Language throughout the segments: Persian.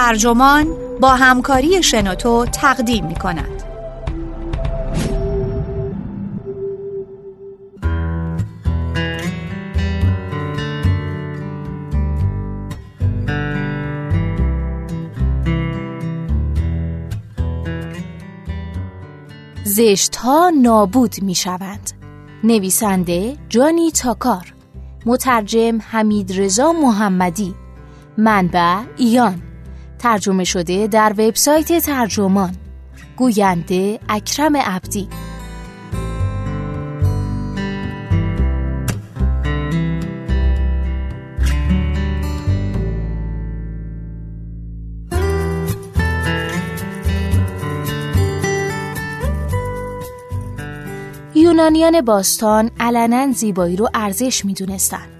ترجمان با همکاری شنوتو تقدیم می کند. زشت ها نابود می شوند نویسنده جانی تاکار. مترجم حمید رضا محمدی. منبع ایان. ترجمه شده در وبسایت ترجمان گوینده اکرم عبدی یونانیان باستان علنا زیبایی رو ارزش می دونستن.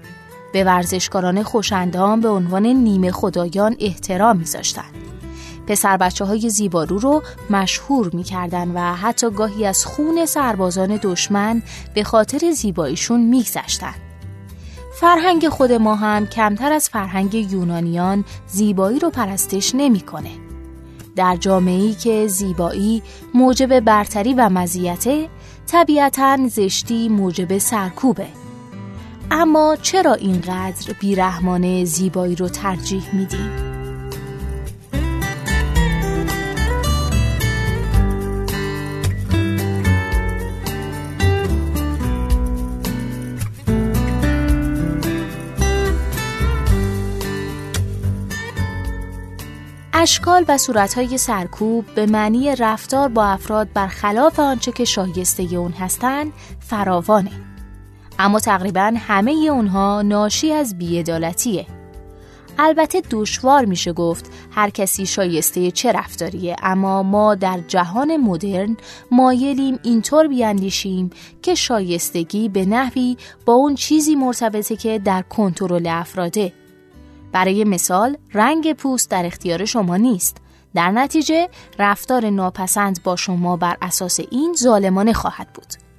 به ورزشکاران خوشندام به عنوان نیمه خدایان احترام میذاشتن. پسر بچه های زیبارو رو مشهور می‌کردن و حتی گاهی از خون سربازان دشمن به خاطر زیباییشون میگذشتن. فرهنگ خود ما هم کمتر از فرهنگ یونانیان زیبایی رو پرستش نمی‌کنه. در جامعه‌ای که زیبایی موجب برتری و مزیته طبیعتا زشتی موجب سرکوبه اما چرا اینقدر بیرحمانه زیبایی رو ترجیح میدیم؟ اشکال و صورتهای سرکوب به معنی رفتار با افراد برخلاف آنچه که شایسته اون هستند فراوانه اما تقریبا همه اونها ناشی از بیعدالتیه. البته دشوار میشه گفت هر کسی شایسته چه رفتاریه اما ما در جهان مدرن مایلیم اینطور بیاندیشیم که شایستگی به نحوی با اون چیزی مرتبطه که در کنترل افراده. برای مثال رنگ پوست در اختیار شما نیست. در نتیجه رفتار ناپسند با شما بر اساس این ظالمانه خواهد بود.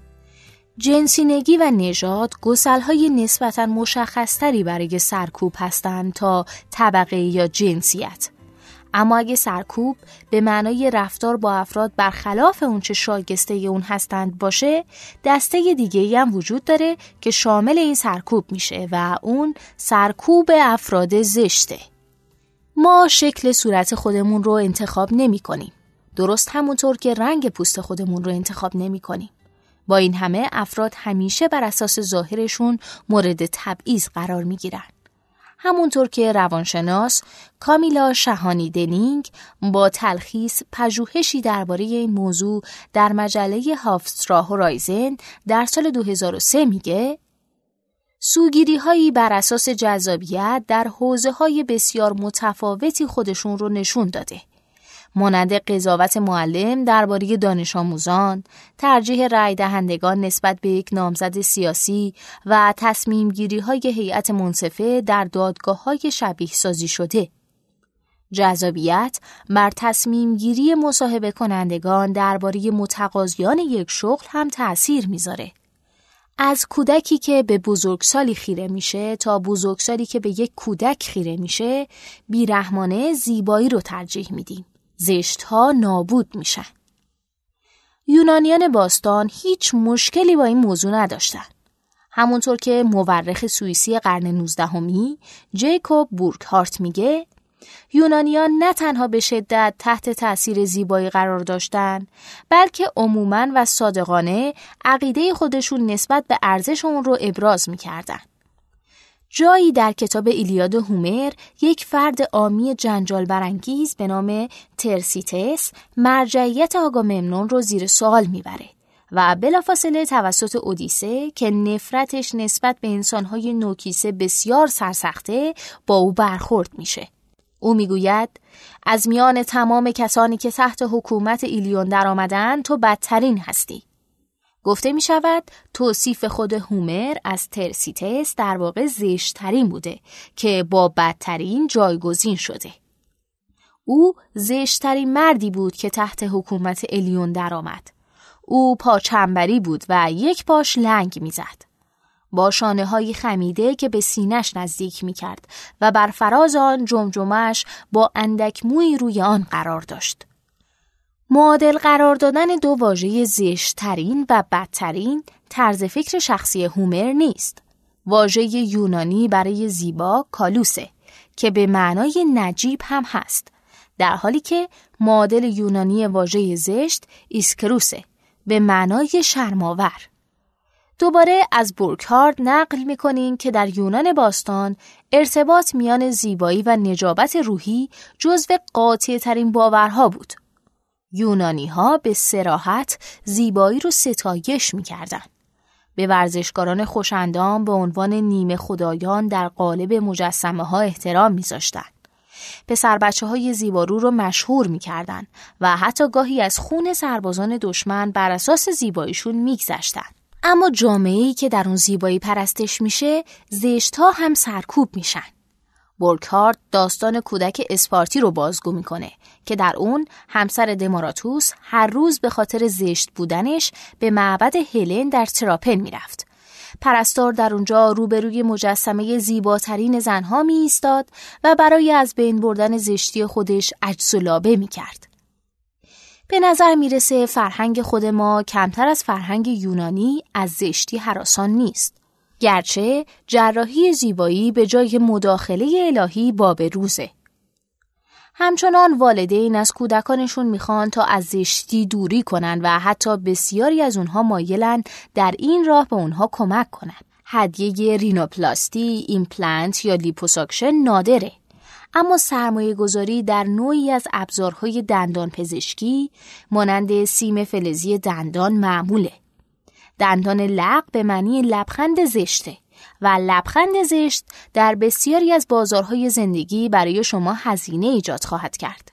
جنسینگی و نژاد گسلهای نسبتا مشخصتری برای سرکوب هستند تا طبقه یا جنسیت اما اگه سرکوب به معنای رفتار با افراد برخلاف اونچه شایسته اون هستند باشه دسته دیگه هم وجود داره که شامل این سرکوب میشه و اون سرکوب افراد زشته ما شکل صورت خودمون رو انتخاب نمی کنیم. درست همونطور که رنگ پوست خودمون رو انتخاب نمی کنیم. با این همه افراد همیشه بر اساس ظاهرشون مورد تبعیض قرار می گیرن. همونطور که روانشناس کامیلا شهانی دنینگ با تلخیص پژوهشی درباره این موضوع در مجله هافسترا هورایزن در سال 2003 میگه سوگیری هایی بر اساس جذابیت در حوزه های بسیار متفاوتی خودشون رو نشون داده. مانند قضاوت معلم درباره دانش آموزان، ترجیح رای دهندگان نسبت به یک نامزد سیاسی و تصمیم گیری های هیئت منصفه در دادگاه های شبیه سازی شده. جذابیت بر تصمیم گیری مصاحبه کنندگان درباره متقاضیان یک شغل هم تأثیر می‌ذاره. از کودکی که به بزرگسالی خیره میشه تا بزرگسالی که به یک کودک خیره میشه بیرحمانه زیبایی رو ترجیح میدیم. زشت ها نابود میشن. یونانیان باستان هیچ مشکلی با این موضوع نداشتن. همونطور که مورخ سوئیسی قرن نوزدهمی جیکوب بورکهارت میگه یونانیان نه تنها به شدت تحت تأثیر زیبایی قرار داشتند بلکه عموما و صادقانه عقیده خودشون نسبت به ارزش اون رو ابراز می‌کردن. جایی در کتاب ایلیاد هومر یک فرد آمی جنجال برانگیز به نام ترسیتس مرجعیت آگاممنون رو زیر سوال می‌بره و بلافاصله توسط اودیسه که نفرتش نسبت به انسانهای نوکیسه بسیار سرسخته با او برخورد میشه. او می‌گوید از میان تمام کسانی که تحت حکومت ایلیون در آمدن تو بدترین هستی. گفته می شود توصیف خود هومر از ترسیتس در واقع زشتترین بوده که با بدترین جایگزین شده. او زشتترین مردی بود که تحت حکومت الیون درآمد. او پاچنبری بود و یک پاش لنگ می‌زد. با شانه های خمیده که به سینش نزدیک می کرد و بر فراز آن جمجمش با اندک موی روی آن قرار داشت. معادل قرار دادن دو واژه زشتترین و بدترین طرز فکر شخصی هومر نیست. واژه یونانی برای زیبا کالوسه که به معنای نجیب هم هست در حالی که معادل یونانی واژه زشت ایسکروسه به معنای شرماور دوباره از بورکهارد نقل می‌کنیم که در یونان باستان ارتباط میان زیبایی و نجابت روحی جزو قاطع ترین باورها بود. یونانی ها به سراحت زیبایی رو ستایش می‌کردن. به ورزشکاران خوشندام به عنوان نیمه خدایان در قالب مجسمه ها احترام میذاشتن. پسر بچه های زیبارو رو مشهور می‌کردن و حتی گاهی از خون سربازان دشمن بر اساس زیباییشون میگذشتن. اما جامعه‌ای که در اون زیبایی پرستش میشه زشت ها هم سرکوب میشن. بورکهارد داستان کودک اسپارتی رو بازگو می‌کنه که در اون همسر دماراتوس هر روز به خاطر زشت بودنش به معبد هلن در تراپن می‌رفت. پرستار در اونجا روبروی مجسمه زیباترین زنها می ایستاد و برای از بین بردن زشتی خودش عجز و می کرد. به نظر می‌رسه فرهنگ خود ما کمتر از فرهنگ یونانی از زشتی هراسان نیست. گرچه جراحی زیبایی به جای مداخله الهی باب روزه. همچنان والدین از کودکانشون می‌خوان تا از زشتی دوری کنن و حتی بسیاری از اونها مایلن در این راه به اونها کمک کنن. هدیه رینوپلاستی، ایمپلنت یا لیپوساکشن نادره. اما سرمایه گذاری در نوعی از ابزارهای دندان پزشکی مانند سیم فلزی دندان معموله. دندان لق به معنی لبخند زشته و لبخند زشت در بسیاری از بازارهای زندگی برای شما هزینه ایجاد خواهد کرد.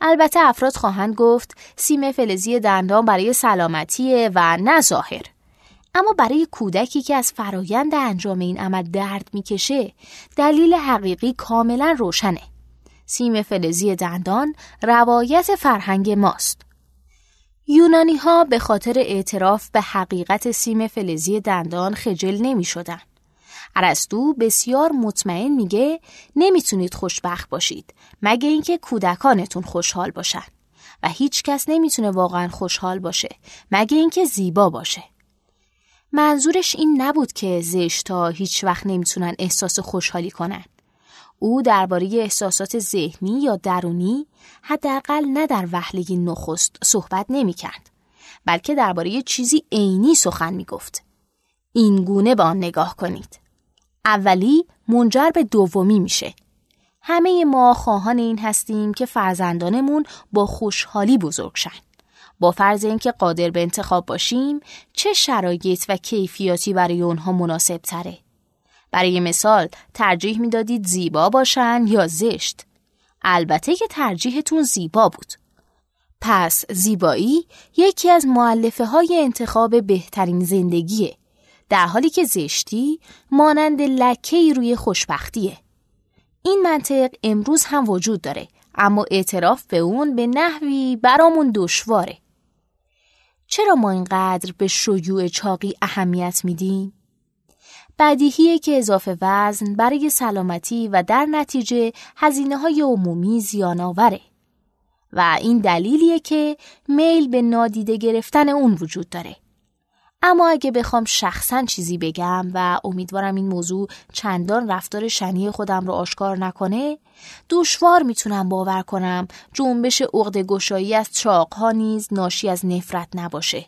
البته افراد خواهند گفت سیم فلزی دندان برای سلامتیه و نه ظاهر. اما برای کودکی که از فرایند انجام این عمل درد می‌کشه دلیل حقیقی کاملا روشنه. سیم فلزی دندان روایت فرهنگ ماست. یونانی ها به خاطر اعتراف به حقیقت سیم فلزی دندان خجل نمی شدن. عرستو بسیار مطمئن میگه نمی‌تونید خوشبخت باشید مگه اینکه کودکانتون خوشحال باشن و هیچ کس نمی‌تونه واقعا خوشحال باشه مگه اینکه زیبا باشه. منظورش این نبود که زشتا هیچ وقت نمی‌تونن احساس خوشحالی کنن. او درباره احساسات ذهنی یا درونی حداقل نه در وهله نخست صحبت نمی‌کرد بلکه درباره چیزی عینی سخن می‌گفت. این گونه به آن نگاه کنید. اولی منجر به دومی میشه. همه ما خواهان این هستیم که فرزندانمون با خوشحالی بزرگ شن. با فرض اینکه قادر به انتخاب باشیم چه شرایط و کیفیاتی برای اونها مناسب تره برای مثال ترجیح می‌دادید زیبا باشن یا زشت. البته که ترجیحتون زیبا بود. پس زیبایی یکی از معلفه های انتخاب بهترین زندگیه. در حالی که زشتی مانند لکه روی خوشبختیه. این منطق امروز هم وجود داره اما اعتراف به اون به نحوی برامون دشواره. چرا ما اینقدر به شیوع چاقی اهمیت میدیم؟ بدیهیه که اضافه وزن برای سلامتی و در نتیجه هزینه های عمومی زیان آوره و این دلیلیه که میل به نادیده گرفتن اون وجود داره. اما اگه بخوام شخصا چیزی بگم و امیدوارم این موضوع چندان رفتار شنی خودم رو آشکار نکنه دشوار می‌تونم باور کنم جنبش عقد گشایی از چاقها نیز ناشی از نفرت نباشه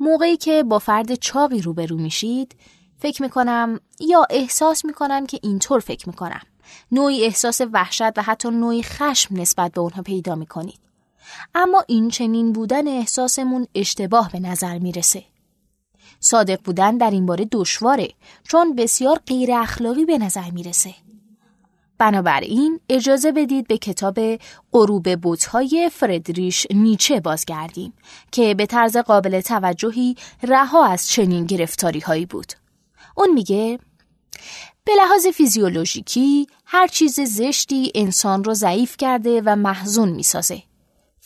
موقعی که با فرد چاقی روبرو میشید فکر می‌کنم یا احساس می‌کنم که اینطور فکر می‌کنم. نوعی احساس وحشت و حتی نوعی خشم نسبت به اونها پیدا می‌کنید. اما این چنین بودن احساسمون اشتباه به نظر می‌رسه. صادق بودن در این باره دشواره چون بسیار غیر اخلاقی به نظر می‌رسه. بنابراین اجازه بدید به کتاب غروب بوتهای فردریش نیچه بازگردیم که به طرز قابل توجهی رها از چنین گرفتاری هایی بود. اون میگه به لحاظ فیزیولوژیکی هر چیز زشتی انسان رو ضعیف کرده و محزون می‌سازه.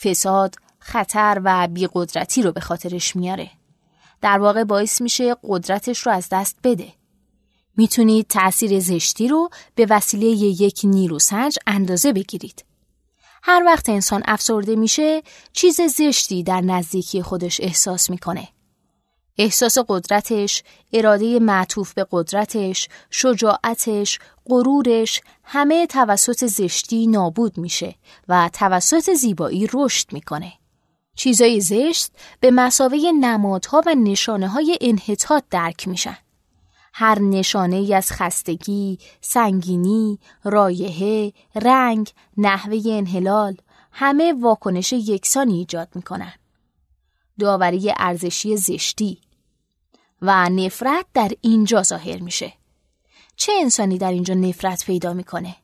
فساد، خطر و بیقدرتی رو به خاطرش میاره. در واقع باعث میشه قدرتش رو از دست بده. می‌تونید تأثیر زشتی رو به وسیله یک نیروسنج اندازه بگیرید. هر وقت انسان افسرده میشه چیز زشتی در نزدیکی خودش احساس می‌کنه. احساس قدرتش، اراده معطوف به قدرتش، شجاعتش، غرورش همه توسط زشتی نابود میشه و توسط زیبایی رشد می‌کنه. چیزای زشت به مسابه نمادها و نشانه های انحطاط درک میشن. هر نشانه ای از خستگی، سنگینی، رایحه، رنگ، نحوه انحلال همه واکنش یکسانی ایجاد می‌کنن. داوری ارزشی زشتی و نفرت در اینجا ظاهر میشه. چه انسانی در اینجا نفرت پیدا می‌کنه؟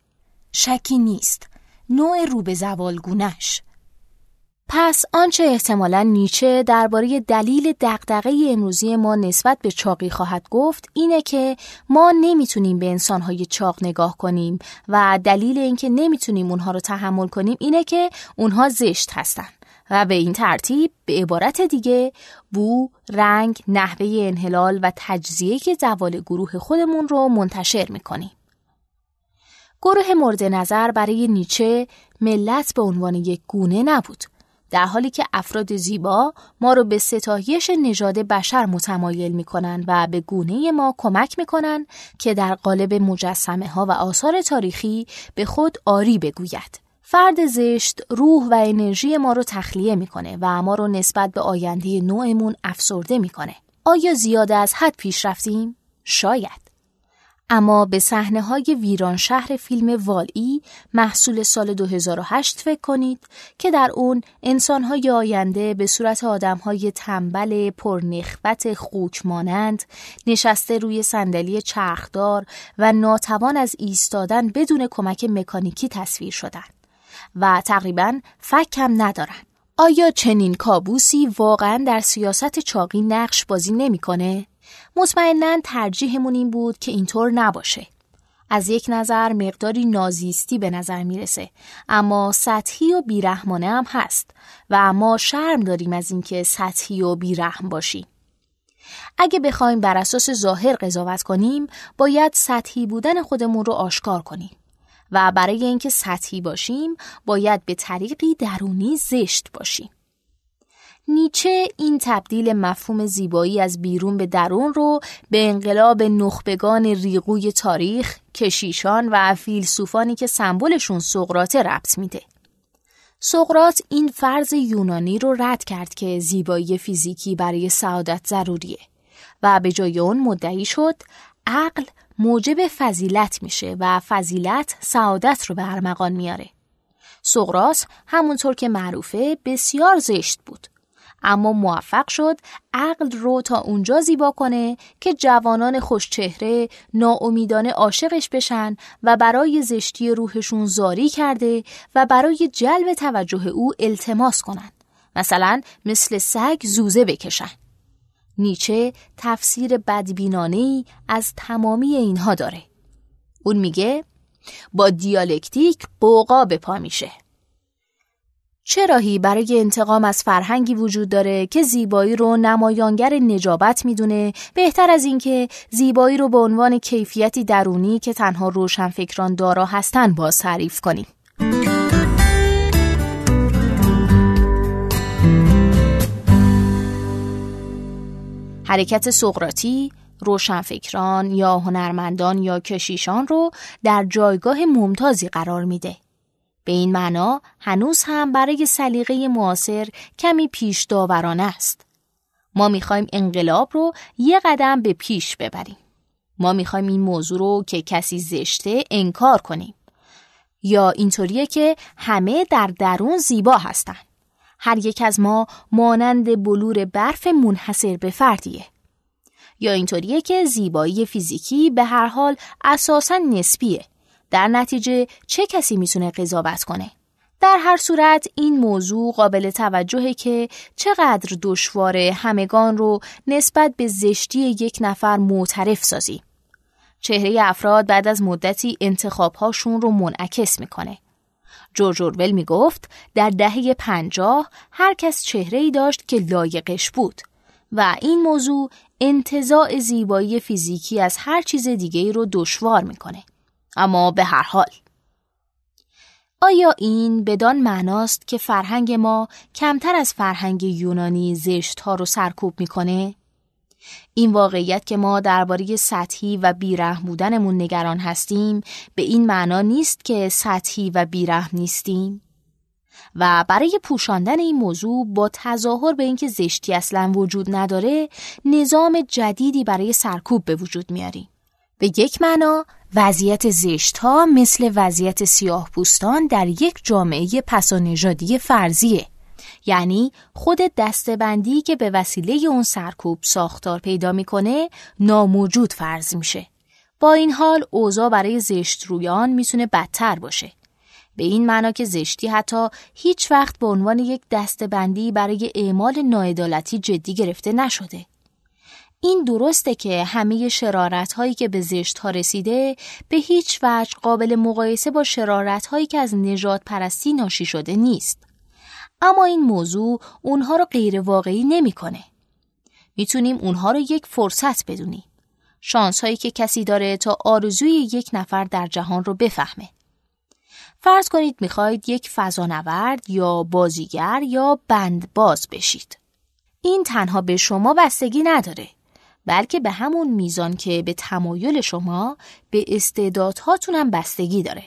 شکی نیست. نوع رو به زوال گونش. پس آنچه احتمالا نیچه درباره دلیل دقدقه امروزی ما نسبت به چاقی خواهد گفت اینه که ما نمی‌تونیم به انسانهای چاق نگاه کنیم و دلیل اینکه نمی‌تونیم اونها رو تحمل کنیم اینه که اونها زشت هستن و به این ترتیب به عبارت دیگه بو، رنگ، نحوه انحلال و تجزیه که زوال گروه خودمون رو منتشر می‌کنیم. گروه مورد نظر برای نیچه ملت به عنوان یک گونه نبود در حالی که افراد زیبا ما رو به ستایش نژاد بشر متمایل می کنند و به گونه ما کمک می کنند که در قالب مجسمه ها و آثار تاریخی به خود آری بگوید. فرد زشت روح و انرژی ما رو تخلیه می‌کنه و ما رو نسبت به آینده نوعمون افسرده می‌کنه. آیا زیاد از حد پیش رفتیم؟ شاید. اما به صحنه های ویران شهر فیلم والی محصول سال 2008 فکر کنید که در اون انسانهای آینده به صورت آدمهای تنبل پرنخبت خوک مانند نشسته روی صندلی چرخدار و ناتوان از ایستادن بدون کمک مکانیکی تصویر شدن و تقریبا فکم ندارن. آیا چنین کابوسی واقعا در سیاست چاقی نقش بازی نمی‌کنه؟ مطمئنا ترجیحمون این بود که اینطور نباشه. از یک نظر مقداری نازیستی به نظر می‌رسه اما سطحی و بیرحمانه هم هست و ما شرم داریم از اینکه سطحی و بیرحم باشیم. اگه بخوایم بر اساس ظاهر قضاوت کنیم باید سطحی بودن خودمون رو آشکار کنیم و برای اینکه سطحی باشیم باید به طریقی درونی زشت باشیم. نیچه این تبدیل مفهوم زیبایی از بیرون به درون رو به انقلاب نخبگان ریگوی تاریخ، کشیشان و فیلسوفانی که سمبلشون سقراته ربط میده. سقرات این فرض یونانی رو رد کرد که زیبایی فیزیکی برای سعادت ضروریه و به جای اون مدعی شد عقل موجب فضیلت میشه و فضیلت سعادت رو به ارمغان میاره. سقراط همونطور که معروفه بسیار زشت بود. اما موفق شد عقل رو تا اونجا زیبا کنه که جوانان خوشچهره ناامیدانه عاشقش بشن و برای زشتی روحشون زاری کرده و برای جلب توجه او التماس کنن. مثلا مثل سگ زوزه بکشن. نیچه تفسیر بدبینانه از تمامی اینها داره. اون میگه با دیالکتیک قوقا به پا میشه. چه راهی برای انتقام از فرهنگی وجود داره که زیبایی رو نمایانگر نجابت می‌دونه؟ بهتر از اینکه زیبایی رو به عنوان کیفیتی درونی که تنها روشنفکران دارا هستن باز تعریف کنیم. حرکت سقراطی روشنفکران یا هنرمندان یا کشیشان رو در جایگاه ممتازی قرار میده به این معنا هنوز هم برای سلیقه معاصر کمی پیش داورانه است. ما می‌خوایم انقلاب رو یه قدم به پیش ببریم. ما می‌خوایم این موضوع رو که کسی زشته انکار کنیم. یا اینطوریه که همه در درون زیبا هستن. هر یک از ما مانند بلور برف منحصر به فردیه. یا اینطوریه که زیبایی فیزیکی به هر حال اساسا نسبیه در نتیجه چه کسی می‌تونه قضاوت کنه؟ در هر صورت این موضوع قابل توجهه که چقدر دشواره همگان رو نسبت به زشتی یک نفر معترف سازی. چهره افراد بعد از مدتی انتخابهاشون رو منعکس می‌کنه. جورج اورول می‌گفت در دهه پنجاه هر کس چهره ای داشت که لایقش بود و این موضوع انتزاع زیبایی فیزیکی از هر چیز دیگه رو دشوار می‌کنه. اما به هر حال آیا این بدان معناست که فرهنگ ما کمتر از فرهنگ یونانی زشت ها رو سرکوب می‌کنه؟ این واقعیت که ما درباره سطحی و بیرحم بودنمون نگران هستیم به این معنا نیست که سطحی و بیرحم نیستیم؟ و برای پوشاندن این موضوع با تظاهر به اینکه زشتی اصلا وجود نداره نظام جدیدی برای سرکوب به وجود میاریم. به یک معنا وضعیت زشت ها مثل وضعیت سیاه پوستان در یک جامعه پسانژادی فرضیه یعنی خود دستبندی که به وسیله اون سرکوب ساختار پیدا می‌کنه ناموجود فرض میشه. با این حال اوضاع برای زشت رویان می‌تونه بدتر باشه. به این معنا که زشتی حتی هیچ وقت به عنوان یک دستبندی برای اعمال ناعدالتی جدی گرفته نشده. این درسته که همه شرارت هایی که به زشت ها رسیده به هیچ وجه قابل مقایسه با شرارت هایی که از نجات پرستی ناشی شده نیست. اما این موضوع اونها رو غیر واقعی نمی‌کنه. می‌تونیم اونها رو یک فرصت بدونیم. شانس هایی که کسی داره تا آرزوی یک نفر در جهان رو بفهمه. فرض کنید می‌خواید یک فضانورد یا بازیگر یا بندباز بشید. این تنها به شما بستگی نداره. بلکه به همون میزان که به تمایل شما به استعدادهاتون بستگی داره.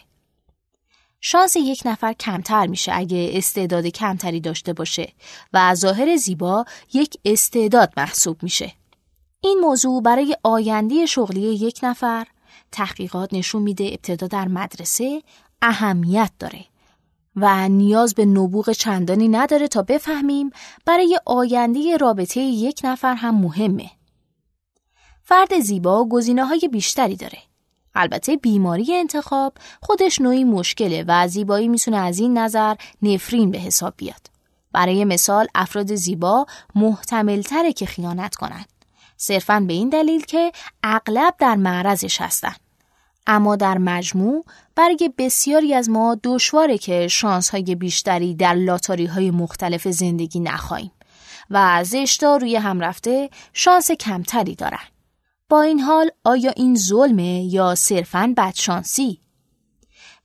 شانس یک نفر کمتر میشه اگه استعداد کمتری داشته باشه و ظاهر زیبا یک استعداد محسوب میشه. این موضوع برای آینده شغلی یک نفر تحقیقات نشون میده ابتدا در مدرسه اهمیت داره و نیاز به نبوغ چندانی نداره تا بفهمیم برای آینده رابطه یک نفر هم مهمه. فرد زیبا گزینه های بیشتری داره. البته بیماری انتخاب خودش نوعی مشکله و زیبایی می‌تونه از این نظر نفرین به حساب بیاد. برای مثال افراد زیبا محتملتره که خیانت کنند. صرفا به این دلیل که اغلب در معرضش هستن. اما در مجموع برای بسیاری از ما دشواره که شانس های بیشتری در لاتاری های مختلف زندگی نخواهیم و زشتا روی هم رفته شانس کمتری دارن. با این حال آیا این ظلمه یا صرفاً بدشانسی؟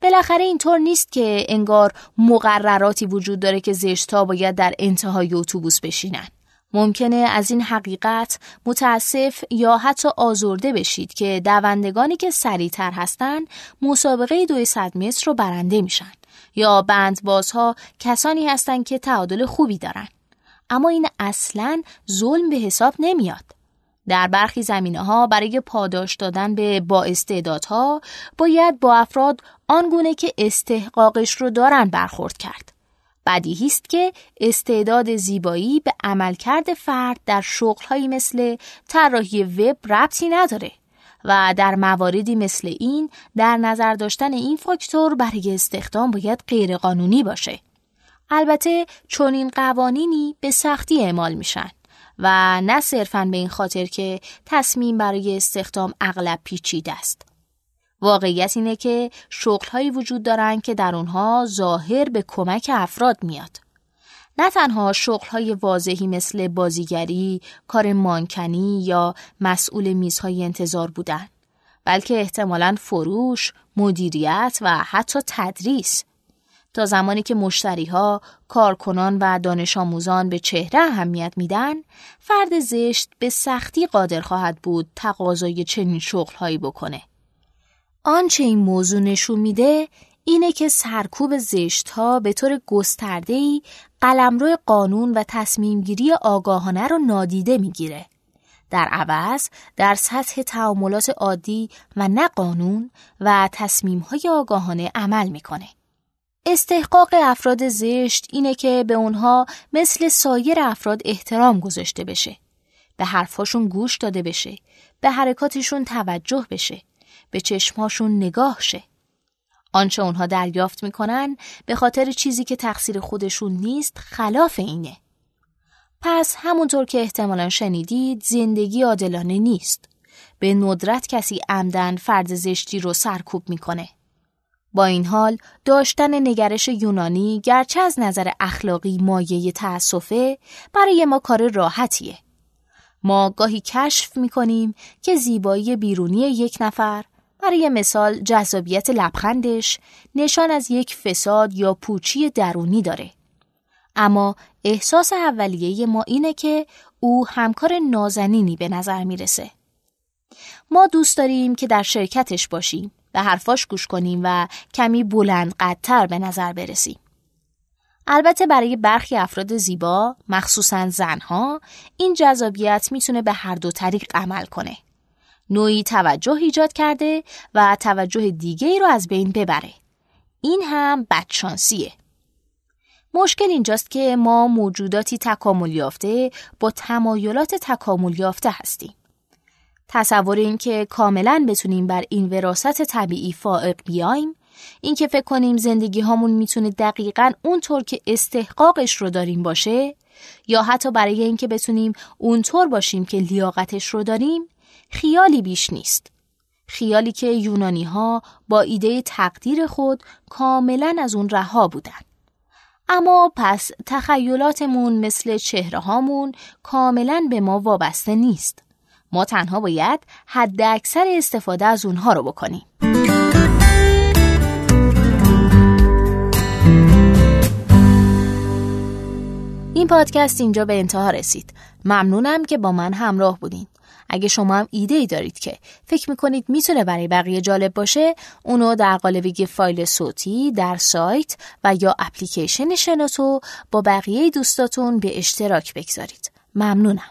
بالاخره اینطور نیست که انگار مقرراتی وجود داره که زشتا باید در انتهای اتوبوس بشینن. ممکنه از این حقیقت متاسف یا حتی آزرده بشید که دوندگانی که سریعتر هستن مسابقه 200 متر رو برنده میشن یا بندبازها کسانی هستند که تعادل خوبی دارن. اما این اصلا ظلم به حساب نمیاد. در برخی زمینه ها برای پاداش دادن به با استعدادها باید با افراد آنگونه که استحقاقش رو دارن برخورد کرد. بدیهی است که استعداد زیبایی به عملکرد فرد در شغلهایی مثل طراحی وب ربطی نداره و در مواردی مثل این در نظر داشتن این فاکتور برای استخدام باید غیرقانونی باشه. البته چنین قوانینی به سختی اعمال میشن و نه صرفا به این خاطر که تصمیم برای استخدام اغلب پیچیده است. واقعیت اینه که شغلهایی وجود دارند که در اونها ظاهر به کمک افراد میاد. نه تنها شغلهای واضحی مثل بازیگری، کار مانکنی یا مسئول میزهای انتظار بودن، بلکه احتمالا فروش، مدیریت و حتی تدریس تا زمانی که مشتری ها، کارکنان و دانش آموزان به چهره اهمیت میدن، فرد زشت به سختی قادر خواهد بود تقاضای چنین شغل بکنه. آنچه این موضوع نشون میده اینه که سرکوب زشت ها به طور گسترده ای قلمرو قانون و تصمیمگیری آگاهانه رو نادیده می‌گیره. در عوض در سطح تعاملات عادی و نه قانون و تصمیم های آگاهانه عمل می‌کنه. استحقاق افراد زشت اینه که به اونها مثل سایر افراد احترام گذاشته بشه. به حرفاشون گوش داده بشه. به حرکاتشون توجه بشه. به چشمهاشون نگاه شه. آنچه اونها دریافت می‌کنن به خاطر چیزی که تقصیر خودشون نیست خلاف اینه. پس همونطور که احتمالا شنیدید زندگی عادلانه نیست. به ندرت کسی عمدن فرد زشتی رو سرکوب می‌کنه. با این حال داشتن نگرش یونانی گرچه از نظر اخلاقی مایه تأسفه برای ما کار راحتیه. ما گاهی کشف می کنیم که زیبایی بیرونی یک نفر برای مثال جذابیت لبخندش نشان از یک فساد یا پوچی درونی داره. اما احساس اولیه ما اینه که او همکار نازنینی به نظر می‌رسه. ما دوست داریم که در شرکتش باشیم به حرفاش گوش کنیم و کمی بلند قدتر به نظر برسیم. البته برای برخی افراد زیبا مخصوصا زنها این جذابیت می‌تونه به هر دو طریق عمل کنه. نوعی توجه ایجاد کرده و توجه دیگه ای رو از بین ببره. این هم بدشانسیه. مشکل اینجاست که ما موجوداتی تکامل یافته با تمایلات تکامل یافته هستیم. تصور این که کاملا بتونیم بر این وراست طبیعی فائق بیایم اینکه فکر کنیم زندگی هامون می‌تونه دقیقا اونطور که استحقاقش رو داریم باشه یا حتی برای اینکه بتونیم اونطور باشیم که لیاقتش رو داریم خیالی بیش نیست. خیالی که یونانی ها با ایده تقدیر خود کاملا از اون رها بودن. اما پس تخیلاتمون مثل چهره هامون کاملا به ما وابسته نیست. ما تنها باید حد اکثر استفاده از اونها رو بکنیم. این پادکست اینجا به انتها رسید. ممنونم که با من همراه بودین. اگه شما هم ایده ای دارید که فکر می‌کنید می‌تونه برای بقیه جالب باشه اونو در قالب یک فایل صوتی در سایت و یا اپلیکیشن شنوتو با بقیه دوستاتون به اشتراک بگذارید. ممنونم.